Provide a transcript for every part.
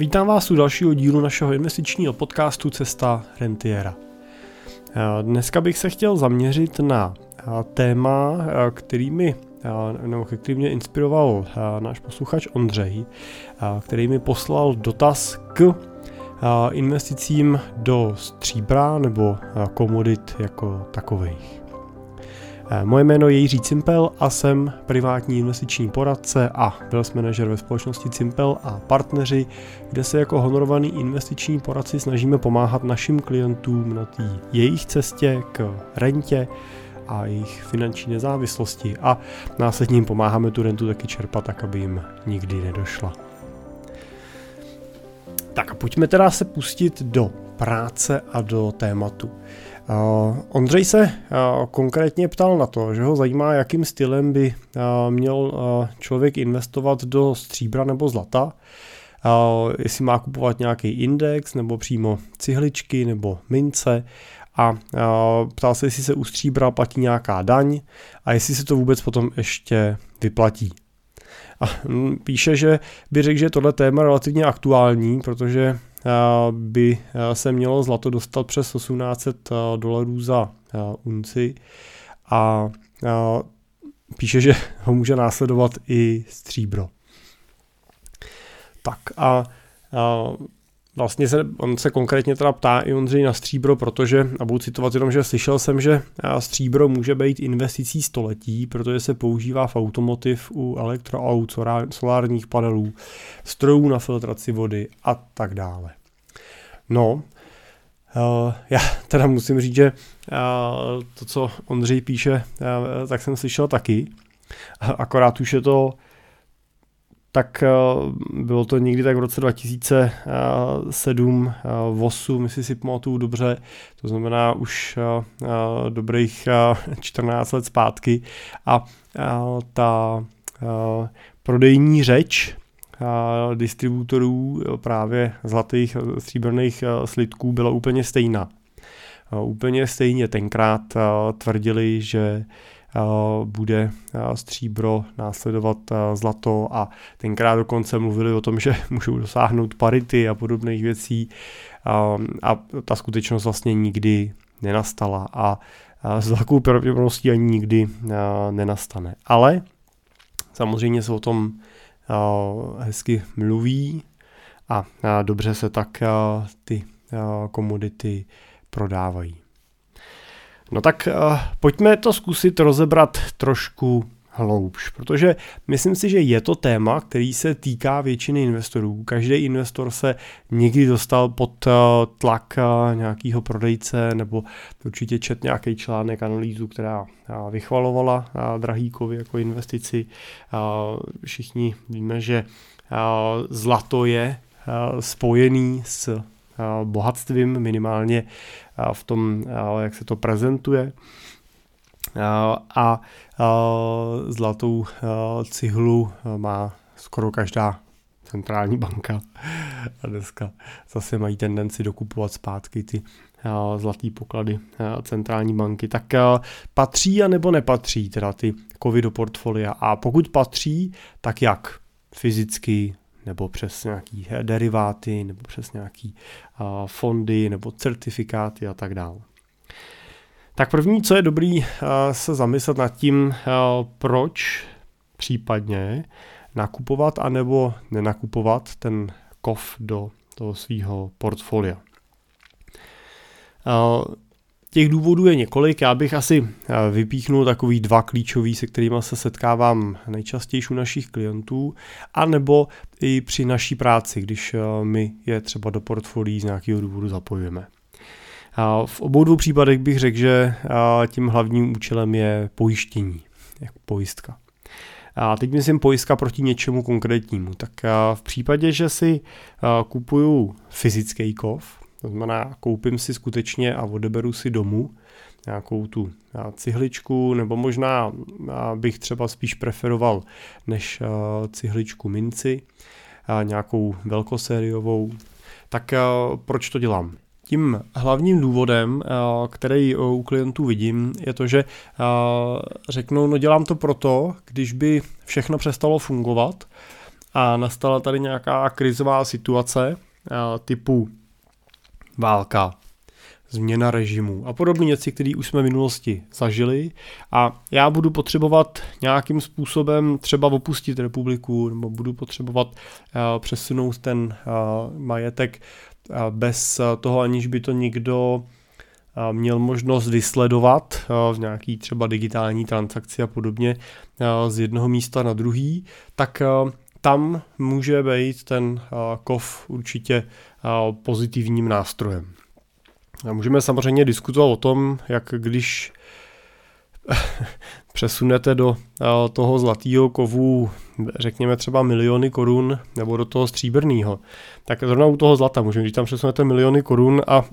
Vítám vás u dalšího dílu našeho investičního podcastu Cesta Rentiera. Dneska bych se chtěl zaměřit na téma, který mi, nebo který mě inspiroval náš posluchač Ondřej, který mi poslal dotaz k investicím do stříbra nebo komodit jako takových. Eh, moje jméno je Jiří Cimpel a jsem privátní investiční poradce a wealth manager ve společnosti Cimpel a partneři, kde se jako honorovaný investiční poradci snažíme pomáhat našim klientům na té jejich cestě k rentě a jejich finanční nezávislosti a následně jim pomáháme tu rentu taky čerpat tak, aby jim nikdy nedošla. Tak a pojďme teda se pustit do práce a do tématu. Ondřej se konkrétně ptal na to, že ho zajímá, jakým stylem by měl člověk investovat do stříbra nebo zlata, jestli má kupovat nějaký index nebo přímo cihličky nebo mince a ptal se, jestli se u stříbra platí nějaká daň a jestli se to vůbec potom ještě vyplatí. A píše, že by řekl, že tohle téma relativně aktuální, protože by se mělo zlato dostat přes 1800 dolarů za unci a píše, že ho může následovat i stříbro. Tak a vlastně se, on se konkrétně teda ptá i Ondřej na stříbro, protože, a budu citovat jenom, že slyšel jsem, že stříbro může být investicí století, protože se používá v automotiv, u elektroaut, solárních panelů, strojů na filtraci vody a tak dále. No, uh, já teda musím říct, že uh, to, co Ondřej píše, tak jsem slyšel taky, akorát už je to tak bylo to někdy tak v roce 2007, 8, jestli si pamatuju dobře, to znamená už dobrých 14 let zpátky a ta prodejní řeč distributorů právě zlatých stříbrných slitků byla úplně stejná. Úplně stejně tenkrát tvrdili, že bude stříbro následovat zlato a tenkrát dokonce mluvili o tom, že můžou dosáhnout parity a podobných věcí a ta skutečnost vlastně nikdy nenastala a s velkou pravděpodobností ani nikdy nenastane. Ale samozřejmě se o tom hezky mluví a dobře se tak ty komodity prodávají. No tak pojďme to zkusit rozebrat trošku hloubš, protože myslím si, že je to téma, který se týká většiny investorů. Každý investor se někdy dostal pod eh, tlak eh, nějakého prodejce nebo určitě čet nějaký článek, analýzu, která vychvalovala Drahýkovi jako investici. Všichni víme, že zlato je spojený s bohatstvím minimálně v tom, jak se to prezentuje a zlatou cihlu má skoro každá centrální banka. A dneska zase mají tendenci dokupovat zpátky ty zlatý poklady centrální banky. Tak patří a nebo nepatří teda ty kovy do portfolia? A pokud patří, tak jak? Fyzicky, nebo přes nějaký deriváty, nebo přes nějaký fondy, nebo certifikáty a tak dále. Tak první, co je dobrý se zamyslet nad tím, proč případně nakupovat anebo nenakupovat ten kov do toho svého portfolia. Eh, těch důvodů je několik, já bych asi vypíchnul takový dva klíčový, se kterými se setkávám nejčastěji u našich klientů, anebo i při naší práci, když my je třeba do portfolií z nějakého důvodu zapojujeme. V obou dvou případech bych řekl, že tím hlavním účelem je pojištění, jako pojistka. A teď myslím pojistka proti něčemu konkrétnímu. Tak v případě, že si kupuju fyzický kov, to znamená koupím si skutečně a odeberu si domů nějakou tu cihličku, nebo možná bych třeba spíš preferoval než cihličku minci, nějakou velkosériovou, tak proč to dělám? Tím hlavním důvodem, který u klientů vidím, je to, že řeknou, no dělám to proto, když by všechno přestalo fungovat a nastala tady nějaká krizová situace typu válka, změna režimu a podobné věci, které už jsme v minulosti zažili. A já budu potřebovat nějakým způsobem třeba opustit republiku nebo budu potřebovat uh, přesunout ten uh, majetek uh, bez toho, aniž by to někdo měl možnost vysledovat v nějaký třeba digitální transakci a podobně z jednoho místa na druhý, tak tam může být ten kov určitě pozitivním nástrojem. A můžeme samozřejmě diskutovat o tom, jak když přesunete do toho zlatého kovu, řekněme třeba miliony korun, nebo do toho stříbrného, tak zrovna u toho zlata můžeme, když tam přesunete miliony korun a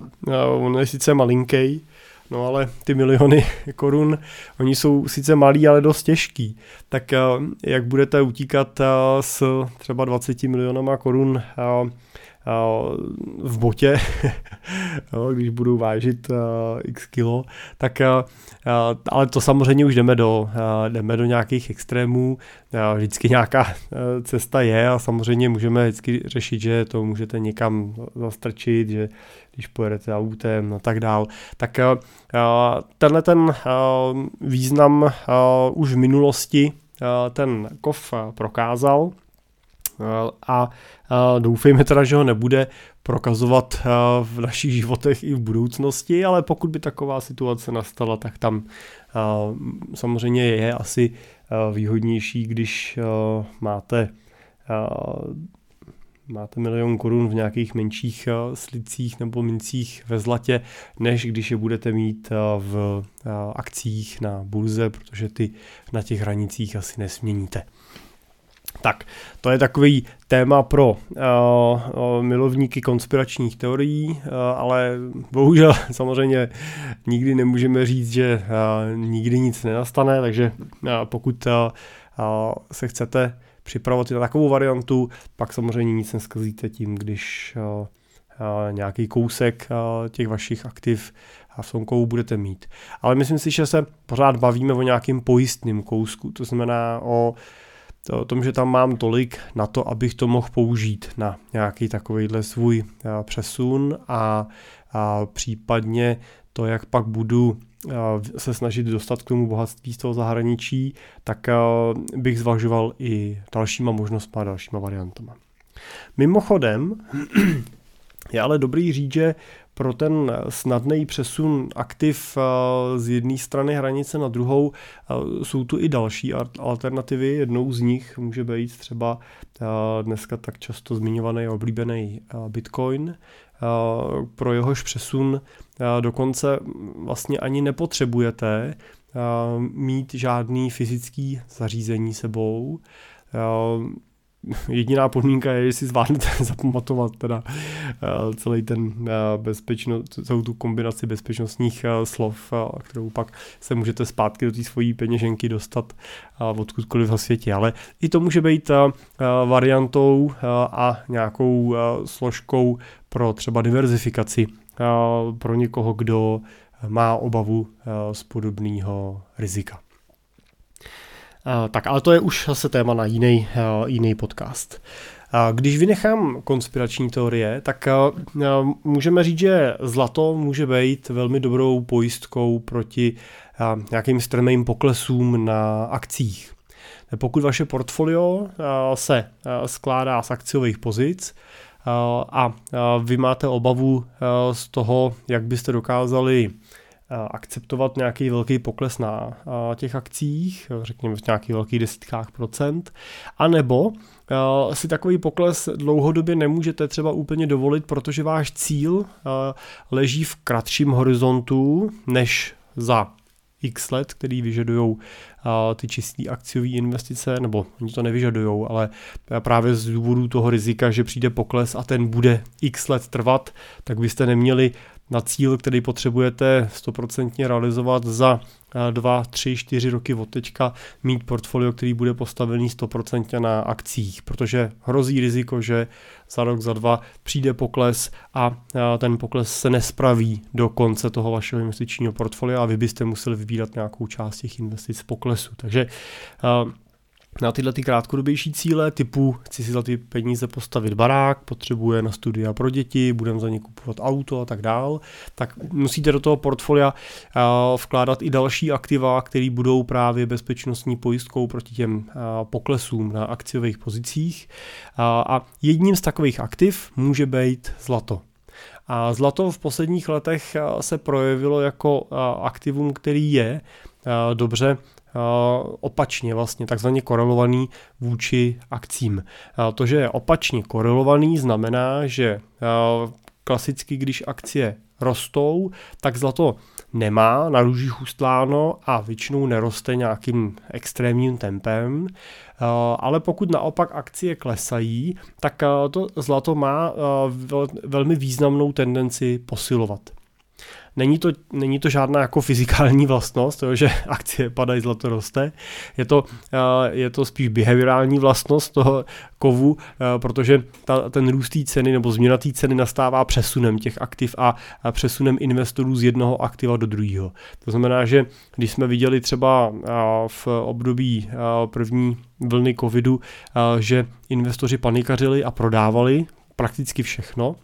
on je sice malinký, no ale ty miliony korun, oni jsou sice malý, ale dost těžký, tak jak budete utíkat s třeba 20 milionama korun v botě, když budu vážit x kilo, tak ale to samozřejmě už jdeme do, jdeme do nějakých extrémů, vždycky nějaká cesta je a samozřejmě můžeme vždycky řešit, že to můžete někam zastrčit, že když pojedete autem a tak dál, tak tenhle ten význam už v minulosti ten kov prokázal, a doufejme teda, že ho nebude prokazovat v našich životech i v budoucnosti, ale pokud by taková situace nastala, tak tam samozřejmě je asi výhodnější, když máte máte milion korun v nějakých menších slicích nebo mincích ve zlatě, než když je budete mít v akcích na burze, protože ty na těch hranicích asi nesměníte. Tak, to je takový téma pro uh, milovníky konspiračních teorií, uh, ale bohužel samozřejmě nikdy nemůžeme říct, že uh, nikdy nic nenastane, takže uh, pokud uh, uh, se chcete připravovat na takovou variantu, pak samozřejmě nic neskazíte tím, když uh, uh, nějaký kousek uh, těch vašich aktiv a v Sonkou budete mít. Ale myslím si, že se pořád bavíme o nějakým pojistným kousku, to znamená o uh, to, o tom, že tam mám tolik na to, abych to mohl použít na nějaký takovýhle svůj a, přesun a, a případně to, jak pak budu se snažit dostat k tomu bohatství z toho zahraničí, tak bych zvažoval i dalšíma možnostmi a dalšíma variantama. Mimochodem, je ale dobrý říct, že pro ten snadný přesun aktiv eh, z jedné strany hranice na druhou eh, jsou tu i další alternativy. Jednou z nich může být třeba eh, dneska tak často zmiňovaný a oblíbený Bitcoin, pro jehož přesun dokonce vlastně ani nepotřebujete mít žádný fyzický zařízení sebou jediná podmínka je, jestli zvládnete zapamatovat teda uh, celý ten uh, bezpečno, celou tu kombinaci bezpečnostních uh, slov, kterou pak se můžete zpátky do té svojí peněženky dostat odkudkoliv na světě. Ale i to může být variantou a nějakou složkou pro třeba diverzifikaci pro někoho, kdo má obavu z podobného rizika. Eh, tak, ale to je už zase téma na jiný, eh, jiný podcast. Eh, když vynechám konspirační teorie, tak můžeme říct, že zlato může být velmi dobrou pojistkou proti nějakým strmým poklesům na akcích. Pokud vaše portfolio se skládá z akciových pozic a vy máte obavu z toho, jak byste dokázali akceptovat nějaký velký pokles na těch akcích, řekněme v nějakých velkých desítkách procent, anebo si takový pokles dlouhodobě nemůžete třeba úplně dovolit, protože váš cíl leží v kratším horizontu než za x let, který vyžadují ty čisté akciové investice, nebo oni to nevyžadují, ale právě z důvodu toho rizika, že přijde pokles a ten bude x let trvat, tak byste neměli na cíl, který potřebujete 100% realizovat za 2, 3, 4 roky od teďka mít portfolio, který bude postavený 100% na akcích, protože hrozí riziko, že za rok, za dva přijde pokles a ten pokles se nespraví do konce toho vašeho investičního portfolia a vy byste museli vybírat nějakou část těch investic z poklesu. Takže na tyhle ty krátkodobější cíle typu chci si za ty peníze postavit barák, potřebuje na studia pro děti, budeme za ně kupovat auto a tak dál, tak musíte do toho portfolia vkládat i další aktiva, které budou právě bezpečnostní pojistkou proti těm poklesům na akciových pozicích. A jedním z takových aktiv může být zlato. A zlato v posledních letech se projevilo jako aktivum, který je dobře opačně vlastně takzvaně korelovaný vůči akcím. To, že je opačně korelovaný, znamená, že klasicky, když akcie rostou, tak zlato nemá na růžích ustláno a většinou neroste nějakým extrémním tempem, ale pokud naopak akcie klesají, tak to zlato má velmi významnou tendenci posilovat. Není to, není to žádná jako fyzikální vlastnost, to, že akcie padají, zlato roste. Je to, eh, je to spíš behaviorální vlastnost toho kovu, eh, protože ta, ten růst té ceny nebo změna té ceny nastává přesunem těch aktiv a, a přesunem investorů z jednoho aktiva do druhého. To znamená, že když jsme viděli třeba eh, v období první vlny covidu, že investoři panikařili a prodávali prakticky všechno,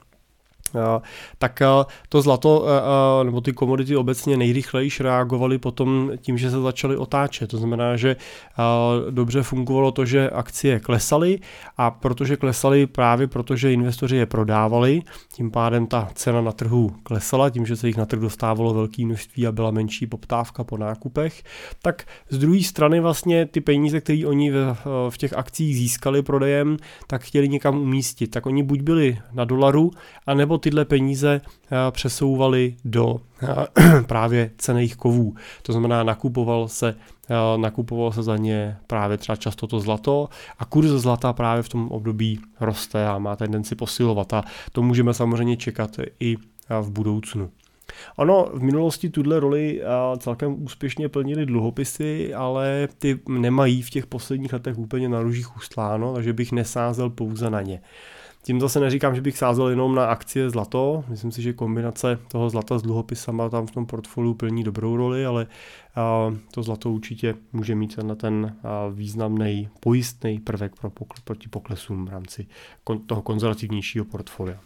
tak eh, to zlato eh, eh, nebo ty komodity obecně nejrychleji reagovaly potom tím, že se začaly otáčet. To znamená, že dobře fungovalo to, že akcie klesaly a protože klesaly právě protože investoři je prodávali, tím pádem ta cena na trhu klesala, tím, že se jich na trh dostávalo velké množství a byla menší poptávka po nákupech, tak z druhé strany vlastně ty peníze, které oni v, v těch akcích získali prodejem, tak chtěli někam umístit. Tak oni buď byli na dolaru, anebo tyhle peníze eh, přesouvali do eh, právě cených kovů. To znamená, nakupoval se, eh, nakupoval se za ně právě třeba často to zlato a kurz zlata právě v tom období roste a má tendenci posilovat a to můžeme samozřejmě čekat i v budoucnu. Ono v minulosti tuhle roli celkem úspěšně plnili dluhopisy, ale ty nemají v těch posledních letech úplně na ružích ustláno, takže bych nesázel pouze na ně. Tím zase neříkám, že bych sázel jenom na akcie zlato. Myslím si, že kombinace toho zlata s dluhopisama tam v tom portfoliu plní dobrou roli, ale to zlato určitě může mít na ten významný pojistný prvek pro pokl- proti poklesům v rámci toho konzervativnějšího portfolia.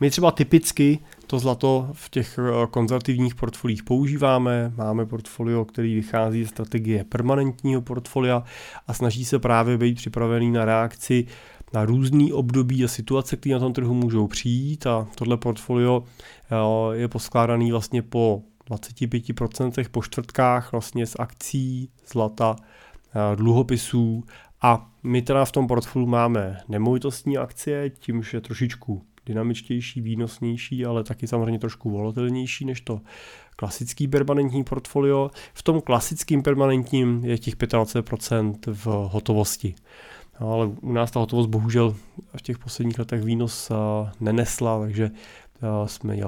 My třeba typicky to zlato v těch konzervativních portfoliích používáme. Máme portfolio, který vychází z strategie permanentního portfolia a snaží se právě být připravený na reakci na různý období a situace, které na tom trhu můžou přijít a tohle portfolio eh, je poskládaný vlastně po 25% po čtvrtkách vlastně z akcí, zlata, eh, dluhopisů a my teda v tom portfoliu máme nemovitostní akcie, tímž je trošičku dynamičtější, výnosnější, ale taky samozřejmě trošku volatilnější než to klasický permanentní portfolio. V tom klasickém permanentním je těch 25% v hotovosti. No, ale u nás ta hotovost bohužel v těch posledních letech výnos uh, nenesla, takže uh, jsme ji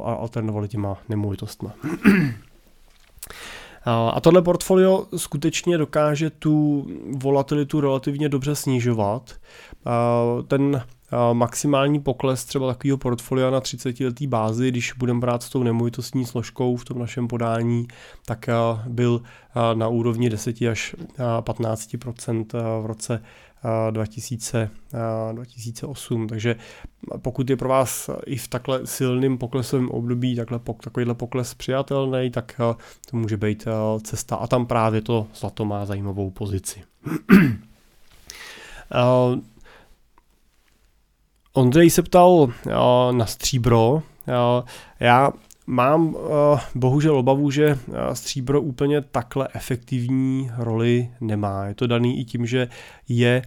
alternovali těma nemovitostma. A tohle portfolio skutečně dokáže tu volatilitu relativně dobře snižovat. Ten maximální pokles třeba takového portfolia na 30 letý bázi, když budeme brát s tou nemovitostní složkou v tom našem podání, tak byl na úrovni 10 až 15% v roce 2000, 2008. Takže pokud je pro vás i v takhle silným poklesovém období takhle, takovýhle pokles přijatelný, tak to může být cesta. A tam právě to zlato má zajímavou pozici. Ondřej se ptal uh, na stříbro. Uh, já mám uh, bohužel obavu, že stříbro úplně takhle efektivní roli nemá. Je to daný i tím, že je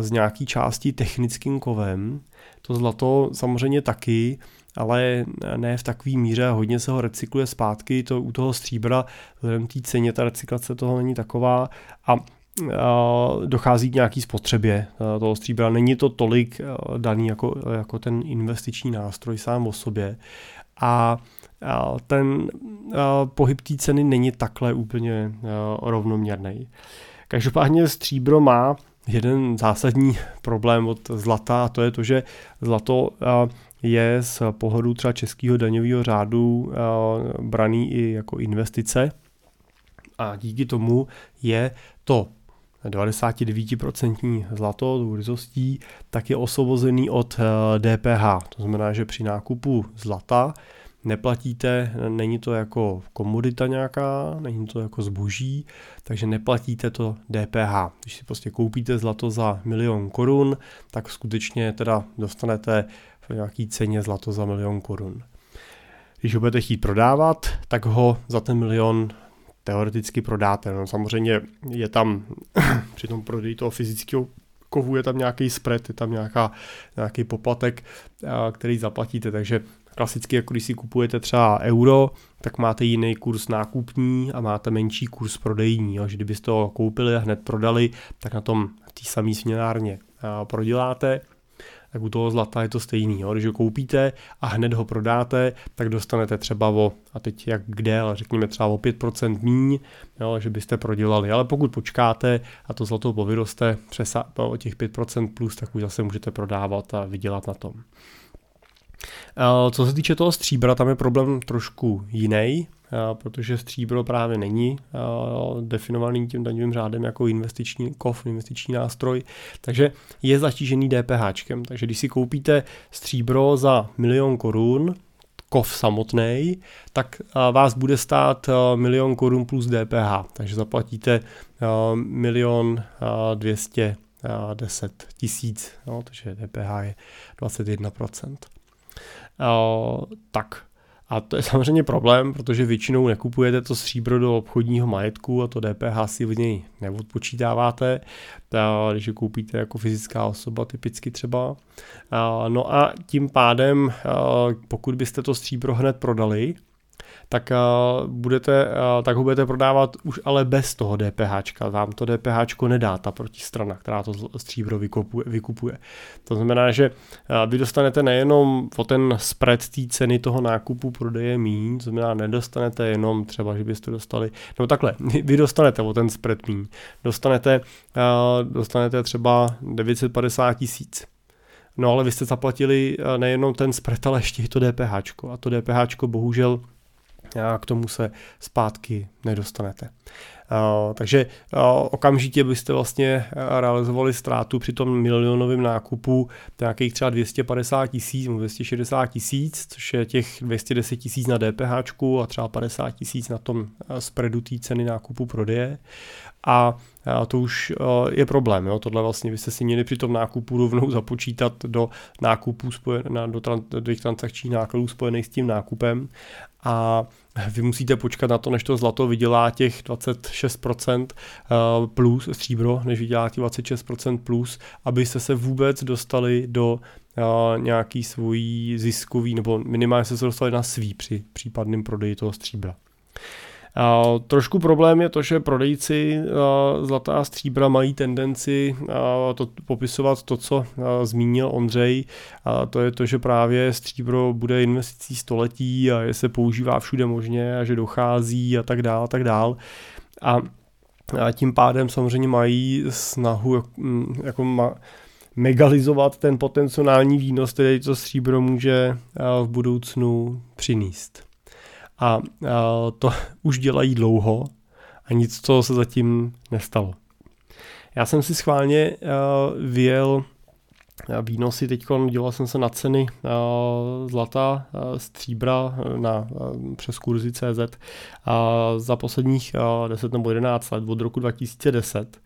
z nějaký části technickým kovem. To zlato samozřejmě taky, ale ne v takové míře, hodně se ho recykluje zpátky, to u toho stříbra, vzhledem té ceně, ta recyklace toho není taková a dochází k nějaký spotřebě toho stříbra. Není to tolik daný jako, jako ten investiční nástroj sám o sobě. A ten pohyb té ceny není takhle úplně rovnoměrný. Každopádně stříbro má jeden zásadní problém od zlata a to je to, že zlato je z pohledu třeba českého daňového řádu braný i jako investice a díky tomu je to 99% zlato, tou ryzostí, tak je osvobozený od DPH. Eh, to znamená, že při nákupu zlata neplatíte, není to jako komodita nějaká, není to jako zboží, takže neplatíte to DPH. Když si prostě koupíte zlato za milion korun, tak skutečně teda dostanete v nějaký ceně zlato za milion korun. Když ho budete chtít prodávat, tak ho za ten milion teoreticky prodáte. No, samozřejmě je tam při tom prodeji toho fyzického kovu je tam nějaký spread, je tam nějaká, nějaký poplatek, který zaplatíte, takže klasicky, jako když si kupujete třeba euro, tak máte jiný kurz nákupní a máte menší kurz prodejní. Jo? Že kdybyste to koupili a hned prodali, tak na tom té samé směnárně proděláte tak u toho zlata je to stejný. Jo? Když ho koupíte a hned ho prodáte, tak dostanete třeba o, a teď jak kde, ale řekněme třeba o 5% míň, jo? že byste prodělali. Ale pokud počkáte a to zlato povyroste přes o těch 5% plus, tak už zase můžete prodávat a vydělat na tom. Eh, co se týče toho stříbra, tam je problém trošku jiný, eh, protože stříbro právě není eh, definovaný tím daňovým řádem jako investiční kov, investiční nástroj, takže je zatížený DPH. Takže když si koupíte stříbro za milion korun, kov samotný, tak vás bude stát milion korun plus DPH, takže zaplatíte milion dvěstě deset tisíc, no, takže DPH je 21%. Tak. A to je samozřejmě problém, protože většinou nekupujete to stříbro do obchodního majetku a to DPH si v něj neodpočítáváte, když ho koupíte jako fyzická osoba typicky třeba. No a tím pádem, pokud byste to stříbro hned prodali, tak, uh, budete, uh, tak ho budete prodávat už ale bez toho DPH. Vám to DPH nedá ta protistrana, která to stříbro vykupuje. vykupuje. To znamená, že uh, vy dostanete nejenom o ten spread té ceny toho nákupu prodeje míň, to znamená nedostanete jenom třeba, že byste dostali, no takhle, vy dostanete o ten spread míň, dostanete, dostanete třeba 950 tisíc. No ale vy jste zaplatili nejenom ten spread, ale ještě i to DPH. A to DPH bohužel a k tomu se zpátky nedostanete. Takže okamžitě byste vlastně realizovali ztrátu při tom milionovém nákupu nějakých třeba 250 tisíc nebo 260 tisíc, což je těch 210 tisíc na DPH a třeba 50 tisíc na tom spreadu té ceny nákupu prodeje. A to už je problém. Jo? Tohle vlastně byste si měli při tom nákupu rovnou započítat do nákupů spojen, do, tran, do těch transakčních nákladů spojených s tím nákupem a vy musíte počkat na to, než to zlato vydělá těch 26% eh, plus stříbro, než vydělá těch 26% plus, abyste se vůbec dostali do eh, nějaký svůj ziskový, nebo minimálně se dostali na svý při případném prodeji toho stříbra. Trošku problém je to, že prodejci zlata a stříbra mají tendenci to, popisovat to, co zmínil Ondřej, a to je to, že právě stříbro bude investicí století a je se používá všude možně a že dochází a tak dál, a tak dál. A, a tím pádem samozřejmě mají snahu jako ma, megalizovat ten potenciální výnos, který to stříbro může v budoucnu přinést. A to už dělají dlouho a nic toho se zatím nestalo. Já jsem si schválně vyjel výnosy teď, dělal jsem se na ceny zlata, stříbra na, přes kurzy CZ za posledních 10 nebo 11 let od roku 2010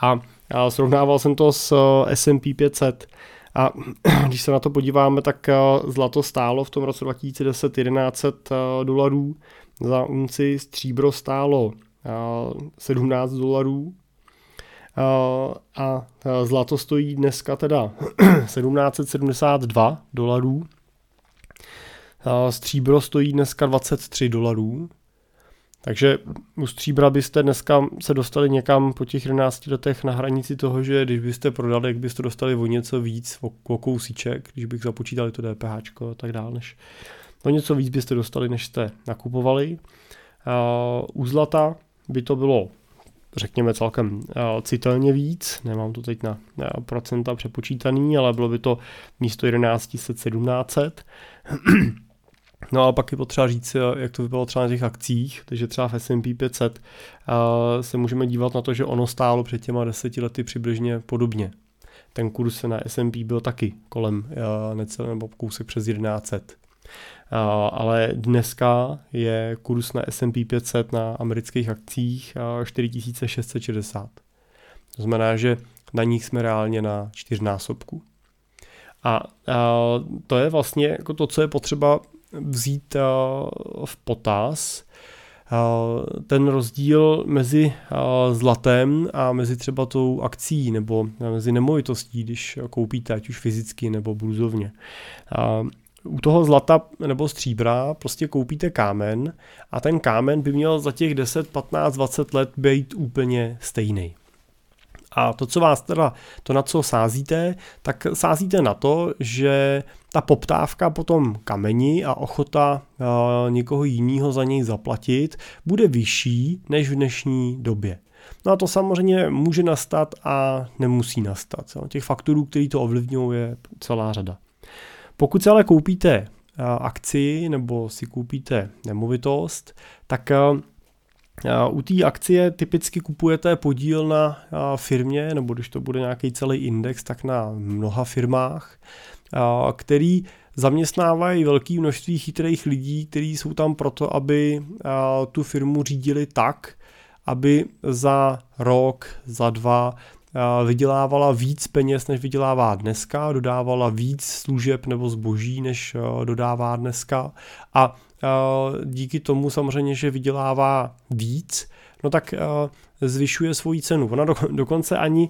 a srovnával jsem to s S&P 500 a když se na to podíváme, tak eh, zlato stálo v tom roce 2010 1100 eh, dolarů. Za unci, stříbro stálo 17 eh, dolarů. A zlato stojí dneska teda 1772 dolarů. Stříbro stojí dneska 23 dolarů takže u stříbra byste dneska se dostali někam po těch 11 letech na hranici toho, že když byste prodali, jak byste dostali o něco víc, o, o kousíček, když bych započítali to DPH a tak dále, než o něco víc byste dostali, než jste nakupovali. Uh, u zlata by to bylo řekněme celkem uh, citelně víc, nemám to teď na uh, procenta přepočítaný, ale bylo by to místo 11 1700. No a pak je potřeba říct, jak to vypadalo třeba na těch akcích, takže třeba v S&P 500 se můžeme dívat na to, že ono stálo před těma deseti lety přibližně podobně. Ten kurz na S&P byl taky kolem necelé nebo kousek přes 1100. Ale dneska je kurz na S&P 500 na amerických akcích 4660. To znamená, že na nich jsme reálně na čtyřnásobku. A, a to je vlastně jako to, co je potřeba vzít v potaz. Ten rozdíl mezi zlatem a mezi třeba tou akcí nebo mezi nemovitostí, když koupíte, ať už fyzicky nebo burzovně. U toho zlata nebo stříbra prostě koupíte kámen a ten kámen by měl za těch 10, 15, 20 let být úplně stejný. A to, co vás teda, to na co sázíte, tak sázíte na to, že ta poptávka po tom kameni a ochota uh, někoho jiného za něj zaplatit bude vyšší než v dnešní době. No a to samozřejmě může nastat a nemusí nastat. Jo. Těch faktorů, který to ovlivňují, je celá řada. Pokud se ale koupíte akci nebo si koupíte nemovitost, tak u té akcie typicky kupujete podíl na firmě, nebo když to bude nějaký celý index, tak na mnoha firmách, který zaměstnávají velké množství chytrých lidí, kteří jsou tam proto, aby tu firmu řídili tak, aby za rok, za dva vydělávala víc peněz, než vydělává dneska, dodávala víc služeb nebo zboží, než dodává dneska a díky tomu samozřejmě, že vydělává víc, no tak zvyšuje svoji cenu. Ona do, dokonce ani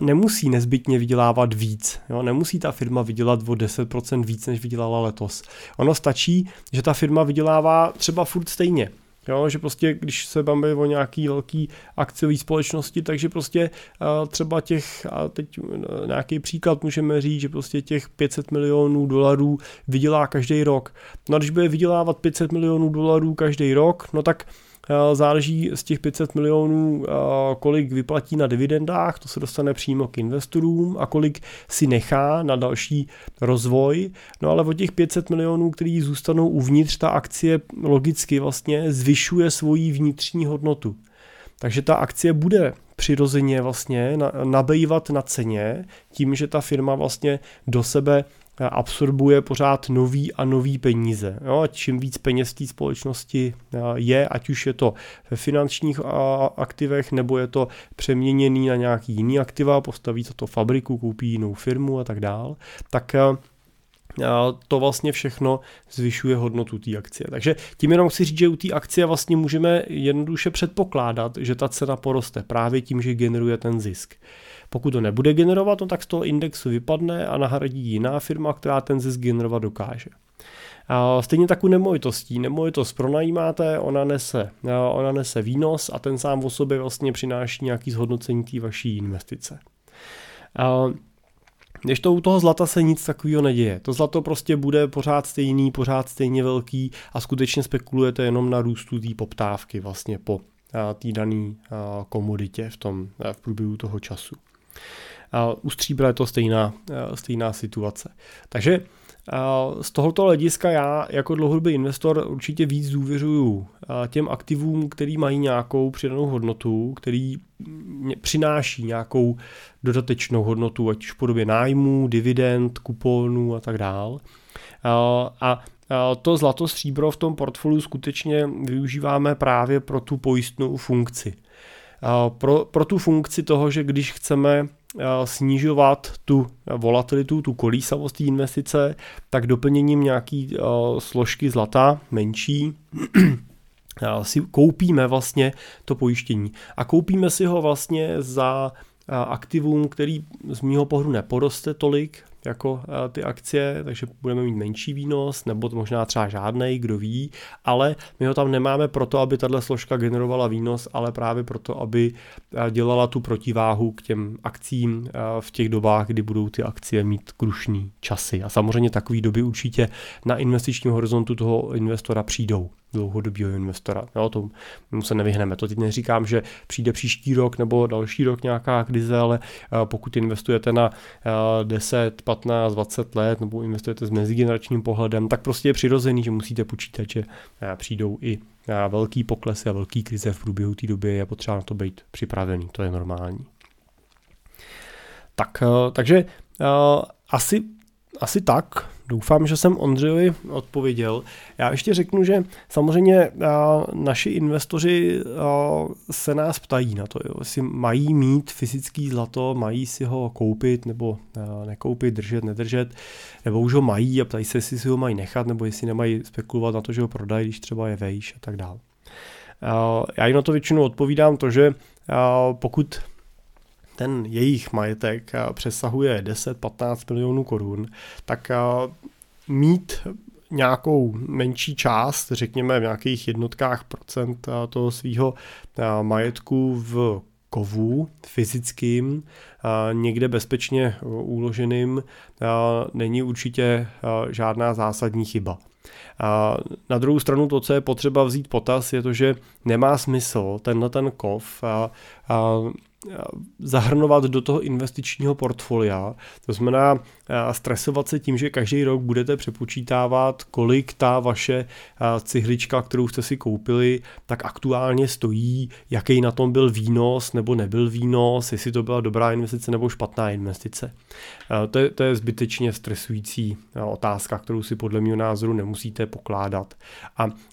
nemusí nezbytně vydělávat víc. Jo? Nemusí ta firma vydělat o 10% víc, než vydělala letos. Ono stačí, že ta firma vydělává třeba furt stejně. Jo, že prostě, když se bavíme o nějaký velký akciový společnosti, takže prostě uh, třeba těch, a teď uh, nějaký příklad můžeme říct, že prostě těch 500 milionů dolarů vydělá každý rok. No a když bude vydělávat 500 milionů dolarů každý rok, no tak Eh, záleží z těch 500 milionů, eh, kolik vyplatí na dividendách, to se dostane přímo k investorům a kolik si nechá na další rozvoj. No ale od těch 500 milionů, který zůstanou uvnitř, ta akcie logicky vlastně zvyšuje svoji vnitřní hodnotu. Takže ta akcie bude přirozeně vlastně nabývat na ceně tím, že ta firma vlastně do sebe absorbuje pořád nový a nový peníze. Jo, a čím víc peněz té společnosti je, ať už je to ve finančních aktivech, nebo je to přeměněný na nějaký jiný aktiva, postaví to, to fabriku, koupí jinou firmu a tak dál, tak to vlastně všechno zvyšuje hodnotu té akcie. Takže tím jenom chci říct, že u té akcie vlastně můžeme jednoduše předpokládat, že ta cena poroste právě tím, že generuje ten zisk. Pokud to nebude generovat, no tak z toho indexu vypadne a nahradí jiná firma, která ten zisk generovat dokáže. A stejně tak u nemovitostí. Nemovitost pronajímáte, ona nese, ona nese výnos a ten sám o sobě vlastně přináší nějaký zhodnocení té vaší investice. A když to u toho zlata se nic takového neděje. To zlato prostě bude pořád stejný, pořád stejně velký a skutečně spekulujete jenom na růstu té poptávky vlastně po té dané komoditě v, tom, v průběhu toho času. U stříbra je to stejná, stejná situace. Takže z tohoto hlediska já jako dlouhodobý investor určitě víc důvěřuju těm aktivům, který mají nějakou přidanou hodnotu, který přináší nějakou dodatečnou hodnotu, ať už v podobě nájmů, dividend, kuponů a tak dál. A to zlato stříbro v tom portfoliu skutečně využíváme právě pro tu pojistnou funkci. Pro, pro tu funkci toho, že když chceme snižovat tu volatilitu, tu kolísavost té investice, tak doplněním nějaký složky zlata menší si koupíme vlastně to pojištění. A koupíme si ho vlastně za aktivum, který z mýho pohledu neporoste tolik, jako eh, ty akcie, takže budeme mít menší výnos, nebo to možná třeba žádný, kdo ví, ale my ho tam nemáme proto, aby tahle složka generovala výnos, ale právě proto, aby eh, dělala tu protiváhu k těm akcím eh, v těch dobách, kdy budou ty akcie mít krušní časy. A samozřejmě takové doby určitě na investičním horizontu toho investora přijdou. Dlouhodobého investora. Jo, tomu se nevyhneme. To teď neříkám, že přijde příští rok nebo další rok nějaká krize, ale pokud investujete na 10, 15, 20 let nebo investujete s mezigeneračním pohledem, tak prostě je přirozený, že musíte počítat, že přijdou i velký poklesy a velký krize v průběhu té doby je potřeba na to být připravený. To je normální. Tak, takže asi, asi tak. Doufám, že jsem Ondřejovi odpověděl. Já ještě řeknu, že samozřejmě naši investoři se nás ptají na to, jestli mají mít fyzický zlato, mají si ho koupit nebo nekoupit, držet, nedržet, nebo už ho mají a ptají se, jestli si ho mají nechat, nebo jestli nemají spekulovat na to, že ho prodají, když třeba je vejš a tak dále. Já jim na to většinou odpovídám to, že pokud ten jejich majetek eh, přesahuje 10-15 milionů korun, tak eh, mít nějakou menší část, řekněme v nějakých jednotkách procent eh, toho svého majetku v kovu fyzickým, někde bezpečně uloženým, není určitě žádná zásadní chyba. Na druhou stranu to, co je potřeba vzít potaz, je to, že nemá smysl tenhle ten kov zahrnovat do toho investičního portfolia. To znamená stresovat se tím, že každý rok budete přepočítávat, kolik ta vaše cihlička, kterou jste si koupili, tak aktuálně stojí, jaký na tom byl výnos nebo nebyl výnos, jestli to byla dobrá investice nebo špatná investice. To je, to je zbytečně stresující otázka, kterou si podle mého názoru nemusíte pokládat.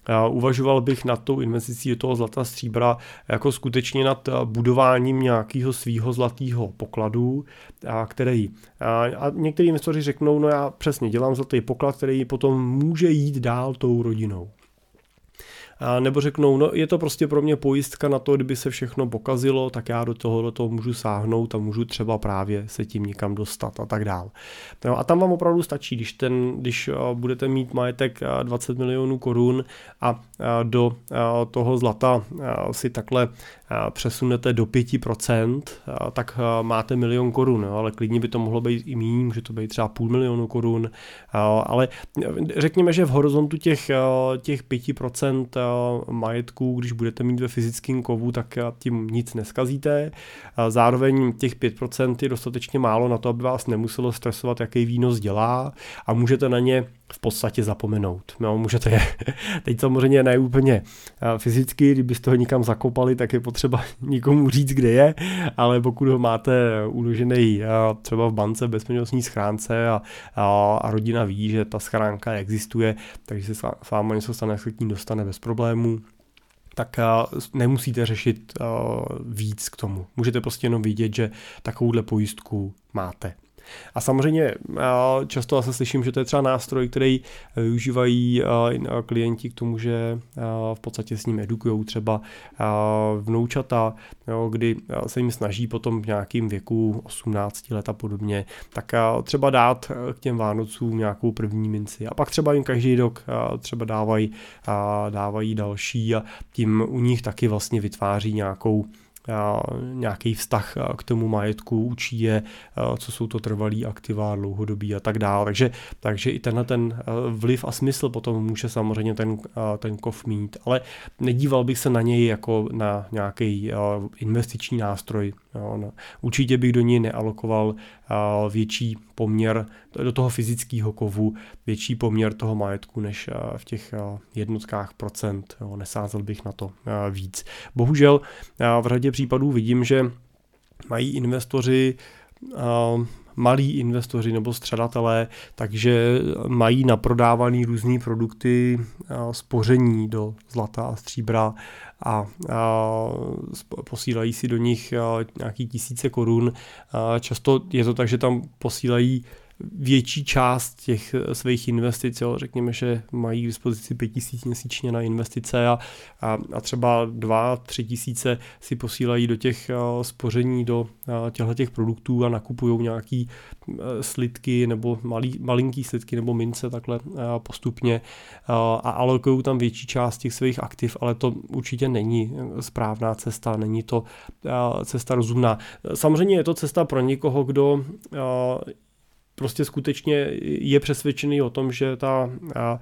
A uvažoval bych nad tou investicí do toho zlata stříbra jako skutečně nad budováním nějakého svýho zlatého pokladu, který a některý investoři řeknou, no já přesně dělám zlatý poklad, který potom může jít dál tou rodinou. Nebo řeknou, no je to prostě pro mě pojistka na to, kdyby se všechno pokazilo, tak já do toho, do toho můžu sáhnout a můžu třeba právě se tím někam dostat a tak dál. No a tam vám opravdu stačí, když, ten, když budete mít majetek 20 milionů korun a do toho zlata si takhle přesunete do 5%, tak máte milion korun, ale klidně by to mohlo být i méně, může to být třeba půl milionu korun, ale řekněme, že v horizontu těch, těch 5% majetku, když budete mít ve fyzickém kovu, tak tím nic neskazíte. Zároveň těch 5% je dostatečně málo na to, aby vás nemuselo stresovat, jaký výnos dělá a můžete na ně v podstatě zapomenout. No, můžete je, teď samozřejmě ne úplně fyzicky, kdybyste ho nikam zakopali, tak je potřeba nikomu říct, kde je, ale pokud ho máte uložený třeba v bance bezpečnostní schránce a, a, a rodina ví, že ta schránka existuje, takže se s váma něco stane, se k ní dostane bez problémů, tak nemusíte řešit víc k tomu. Můžete prostě jenom vidět, že takovouhle pojistku máte. A samozřejmě často asi slyším, že to je třeba nástroj, který využívají klienti k tomu, že v podstatě s ním edukují třeba vnoučata, kdy se jim snaží potom v nějakým věku 18 let a podobně, tak třeba dát k těm Vánocům nějakou první minci. A pak třeba jim každý rok třeba dávají, dávají další a tím u nich taky vlastně vytváří nějakou nějaký vztah k tomu majetku, učí je, co jsou to trvalý aktiva, dlouhodobí a tak dále. Takže, takže i tenhle ten vliv a smysl potom může samozřejmě ten, ten kov mít, ale nedíval bych se na něj jako na nějaký investiční nástroj. Jo, no. Určitě bych do něj nealokoval větší poměr do toho fyzického kovu, větší poměr toho majetku než v těch jednotkách procent. Jo, nesázel bych na to víc. Bohužel v řadě případů vidím, že mají investoři malí investoři nebo středatelé, takže mají naprodávaný různé produkty spoření do zlata a stříbra a, posílají si do nich nějaký tisíce korun. Často je to tak, že tam posílají větší část těch eh, svých investic, jo, řekněme, že mají k dispozici 5000 měsíčně na investice a, a, a třeba 2-3 tisíce si posílají do těch uh, spoření do uh, těchto těch produktů a nakupují nějaký slidky nebo malý, malinký slidky nebo mince takhle postupně a alokují tam větší část těch svých aktiv, ale to určitě není správná cesta, není to cesta rozumná. Samozřejmě je to cesta pro někoho, kdo prostě skutečně je přesvědčený o tom, že ta a,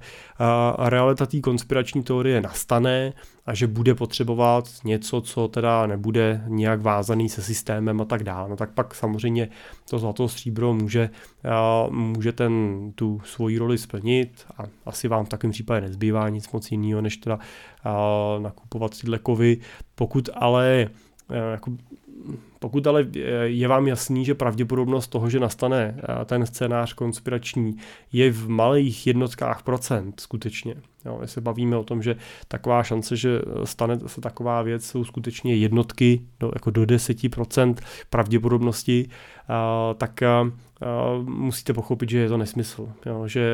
a realita té konspirační teorie nastane a že bude potřebovat něco, co teda nebude nějak vázaný se systémem a tak dále, no tak pak samozřejmě to zlato stříbro může, a, může ten, tu svoji roli splnit a asi vám v takovém případě nezbývá nic moc jiného, než teda a, nakupovat tyhle kovy. Pokud ale jako pokud ale je vám jasný, že pravděpodobnost toho, že nastane eh, ten scénář konspirační, je v malých jednotkách procent skutečně. Jo, se bavíme o tom, že taková šance, že stane se taková věc, jsou skutečně jednotky do, jako do 10% pravděpodobnosti, a, tak a, musíte pochopit, že je to nesmysl. Jo, že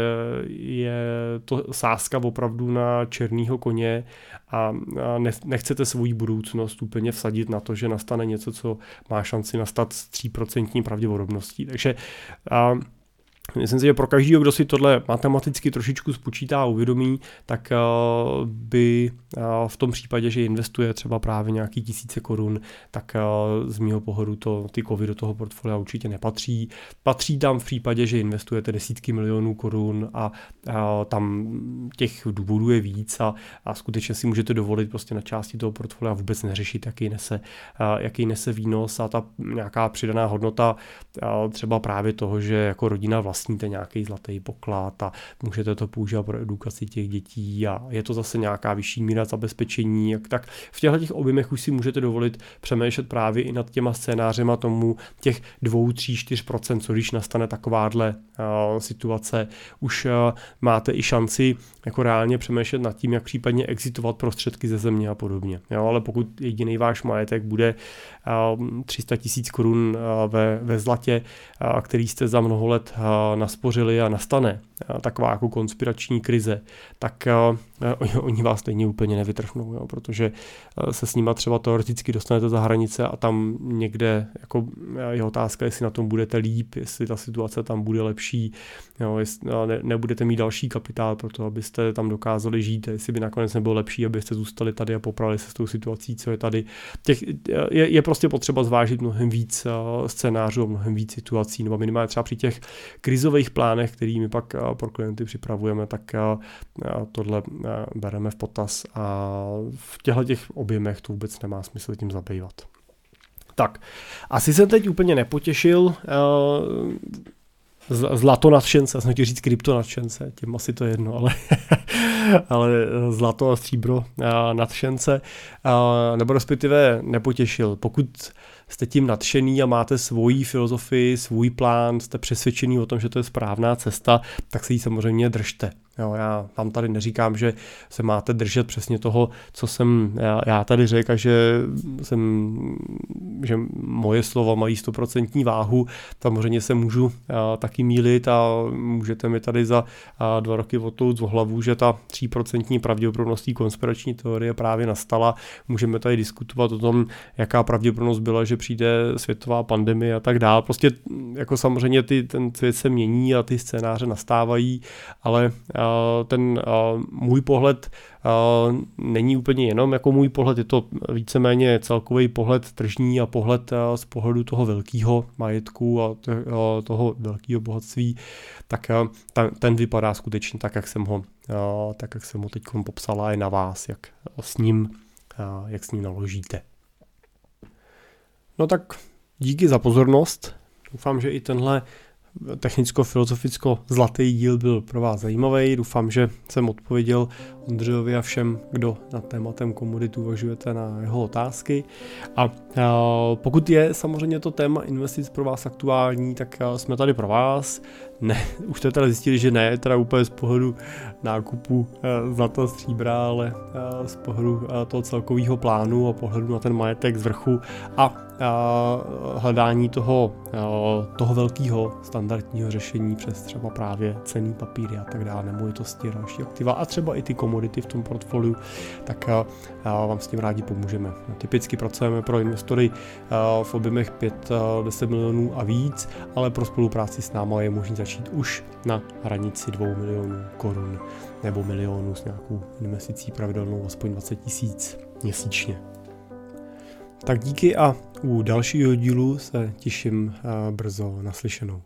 je to sázka opravdu na černýho koně a, a nechcete svou budoucnost úplně vsadit na to, že nastane něco, co má šanci nastat s 3% pravděpodobností. Takže a, Myslím si, že pro každého, kdo si tohle matematicky trošičku spočítá a uvědomí, tak eh, by eh, v tom případě, že investuje třeba právě nějaký tisíce korun, tak eh, z mého pohledu to, ty kovy do toho portfolia určitě nepatří. Patří tam v případě, že investujete desítky milionů korun a, tam těch důvodů je víc a, a skutečně si můžete dovolit prostě na části toho portfolia vůbec neřešit, jaký nese, jaký nese výnos a ta nějaká přidaná hodnota třeba právě toho, že jako rodina vlastně vlastníte nějaký zlatý poklad a můžete to používat pro edukaci těch dětí a je to zase nějaká vyšší míra zabezpečení, tak v těchto těch objemech už si můžete dovolit přemýšlet právě i nad těma scénářema tomu těch 2, 3, 4% co když nastane takováhle uh, situace, už uh, máte i šanci jako reálně přemýšlet nad tím, jak případně exitovat prostředky ze země a podobně. Jo, ale pokud jediný váš majetek bude uh, 300 tisíc korun ve, ve zlatě, který jste za mnoho let naspořili a nastane taková jako konspirační krize, tak oni vás stejně úplně nevytrhnou, jo, protože se s nima třeba teoreticky dostanete za hranice a tam někde jako je otázka, jestli na tom budete líp, jestli ta situace tam bude lepší, jo, jestli, ne, nebudete mít další kapitál pro to, abyste tam dokázali žít, jestli by nakonec nebylo lepší, abyste zůstali tady a poprali se s tou situací, co je tady. Těch, je, je prostě potřeba zvážit mnohem víc scénářů, mnohem víc situací, nebo minimálně třeba při těch krizových plánech, kterými pak pro klienty připravujeme, tak tohle bereme v potaz a v těchto těch objemech to vůbec nemá smysl tím zabývat. Tak, asi jsem teď úplně nepotěšil zlato nadšence, jsem chtěl říct krypto nadšence, tím asi to je jedno, ale, ale zlato a stříbro nadšence, nebo respektive nepotěšil. Pokud jste tím nadšený a máte svoji filozofii, svůj plán, jste přesvědčený o tom, že to je správná cesta, tak se jí samozřejmě držte. Jo, já vám tady neříkám, že se máte držet přesně toho, co jsem já, já tady řekl a že, jsem, že moje slova mají stoprocentní váhu. Samozřejmě se můžu taky mílit a můžete mi tady za dva roky otlout z hlavu, že ta 3% pravděpodobností konspirační teorie právě nastala. Můžeme tady diskutovat o tom, jaká pravděpodobnost byla, že přijde světová pandemie a tak dále. Prostě jako samozřejmě ty, ten svět se mění a ty scénáře nastávají, ale a, ten můj pohled není úplně jenom jako můj pohled, je to víceméně celkový pohled tržní a pohled z pohledu toho velkého majetku a toho velkého bohatství, tak ten vypadá skutečně tak, jak jsem ho, tak, jak jsem ho teď popsala, je na vás, jak s ním, jak s ním naložíte. No tak díky za pozornost. Doufám, že i tenhle technicko-filozoficko zlatý díl byl pro vás zajímavý. Doufám, že jsem odpověděl Ondřejovi a všem, kdo nad tématem komodit uvažujete na jeho otázky. A pokud je samozřejmě to téma investic pro vás aktuální, tak jsme tady pro vás. Ne, už jste teda zjistili, že ne, teda úplně z pohledu nákupu zlata stříbra, ale z pohledu toho celkového plánu a pohledu na ten majetek z vrchu a hledání toho, toho velkého standardního řešení přes třeba právě cený papíry a tak dále, nemovitosti, další aktiva a třeba i ty komodity v tom portfoliu, tak vám s tím rádi pomůžeme. Typicky pracujeme pro investory v objemech 5-10 milionů a víc, ale pro spolupráci s náma je možné začít už na hranici 2 milionů korun nebo milionů s nějakou investicí pravidelnou aspoň 20 tisíc měsíčně. Tak díky a u dalšího dílu se těším brzo naslyšenou.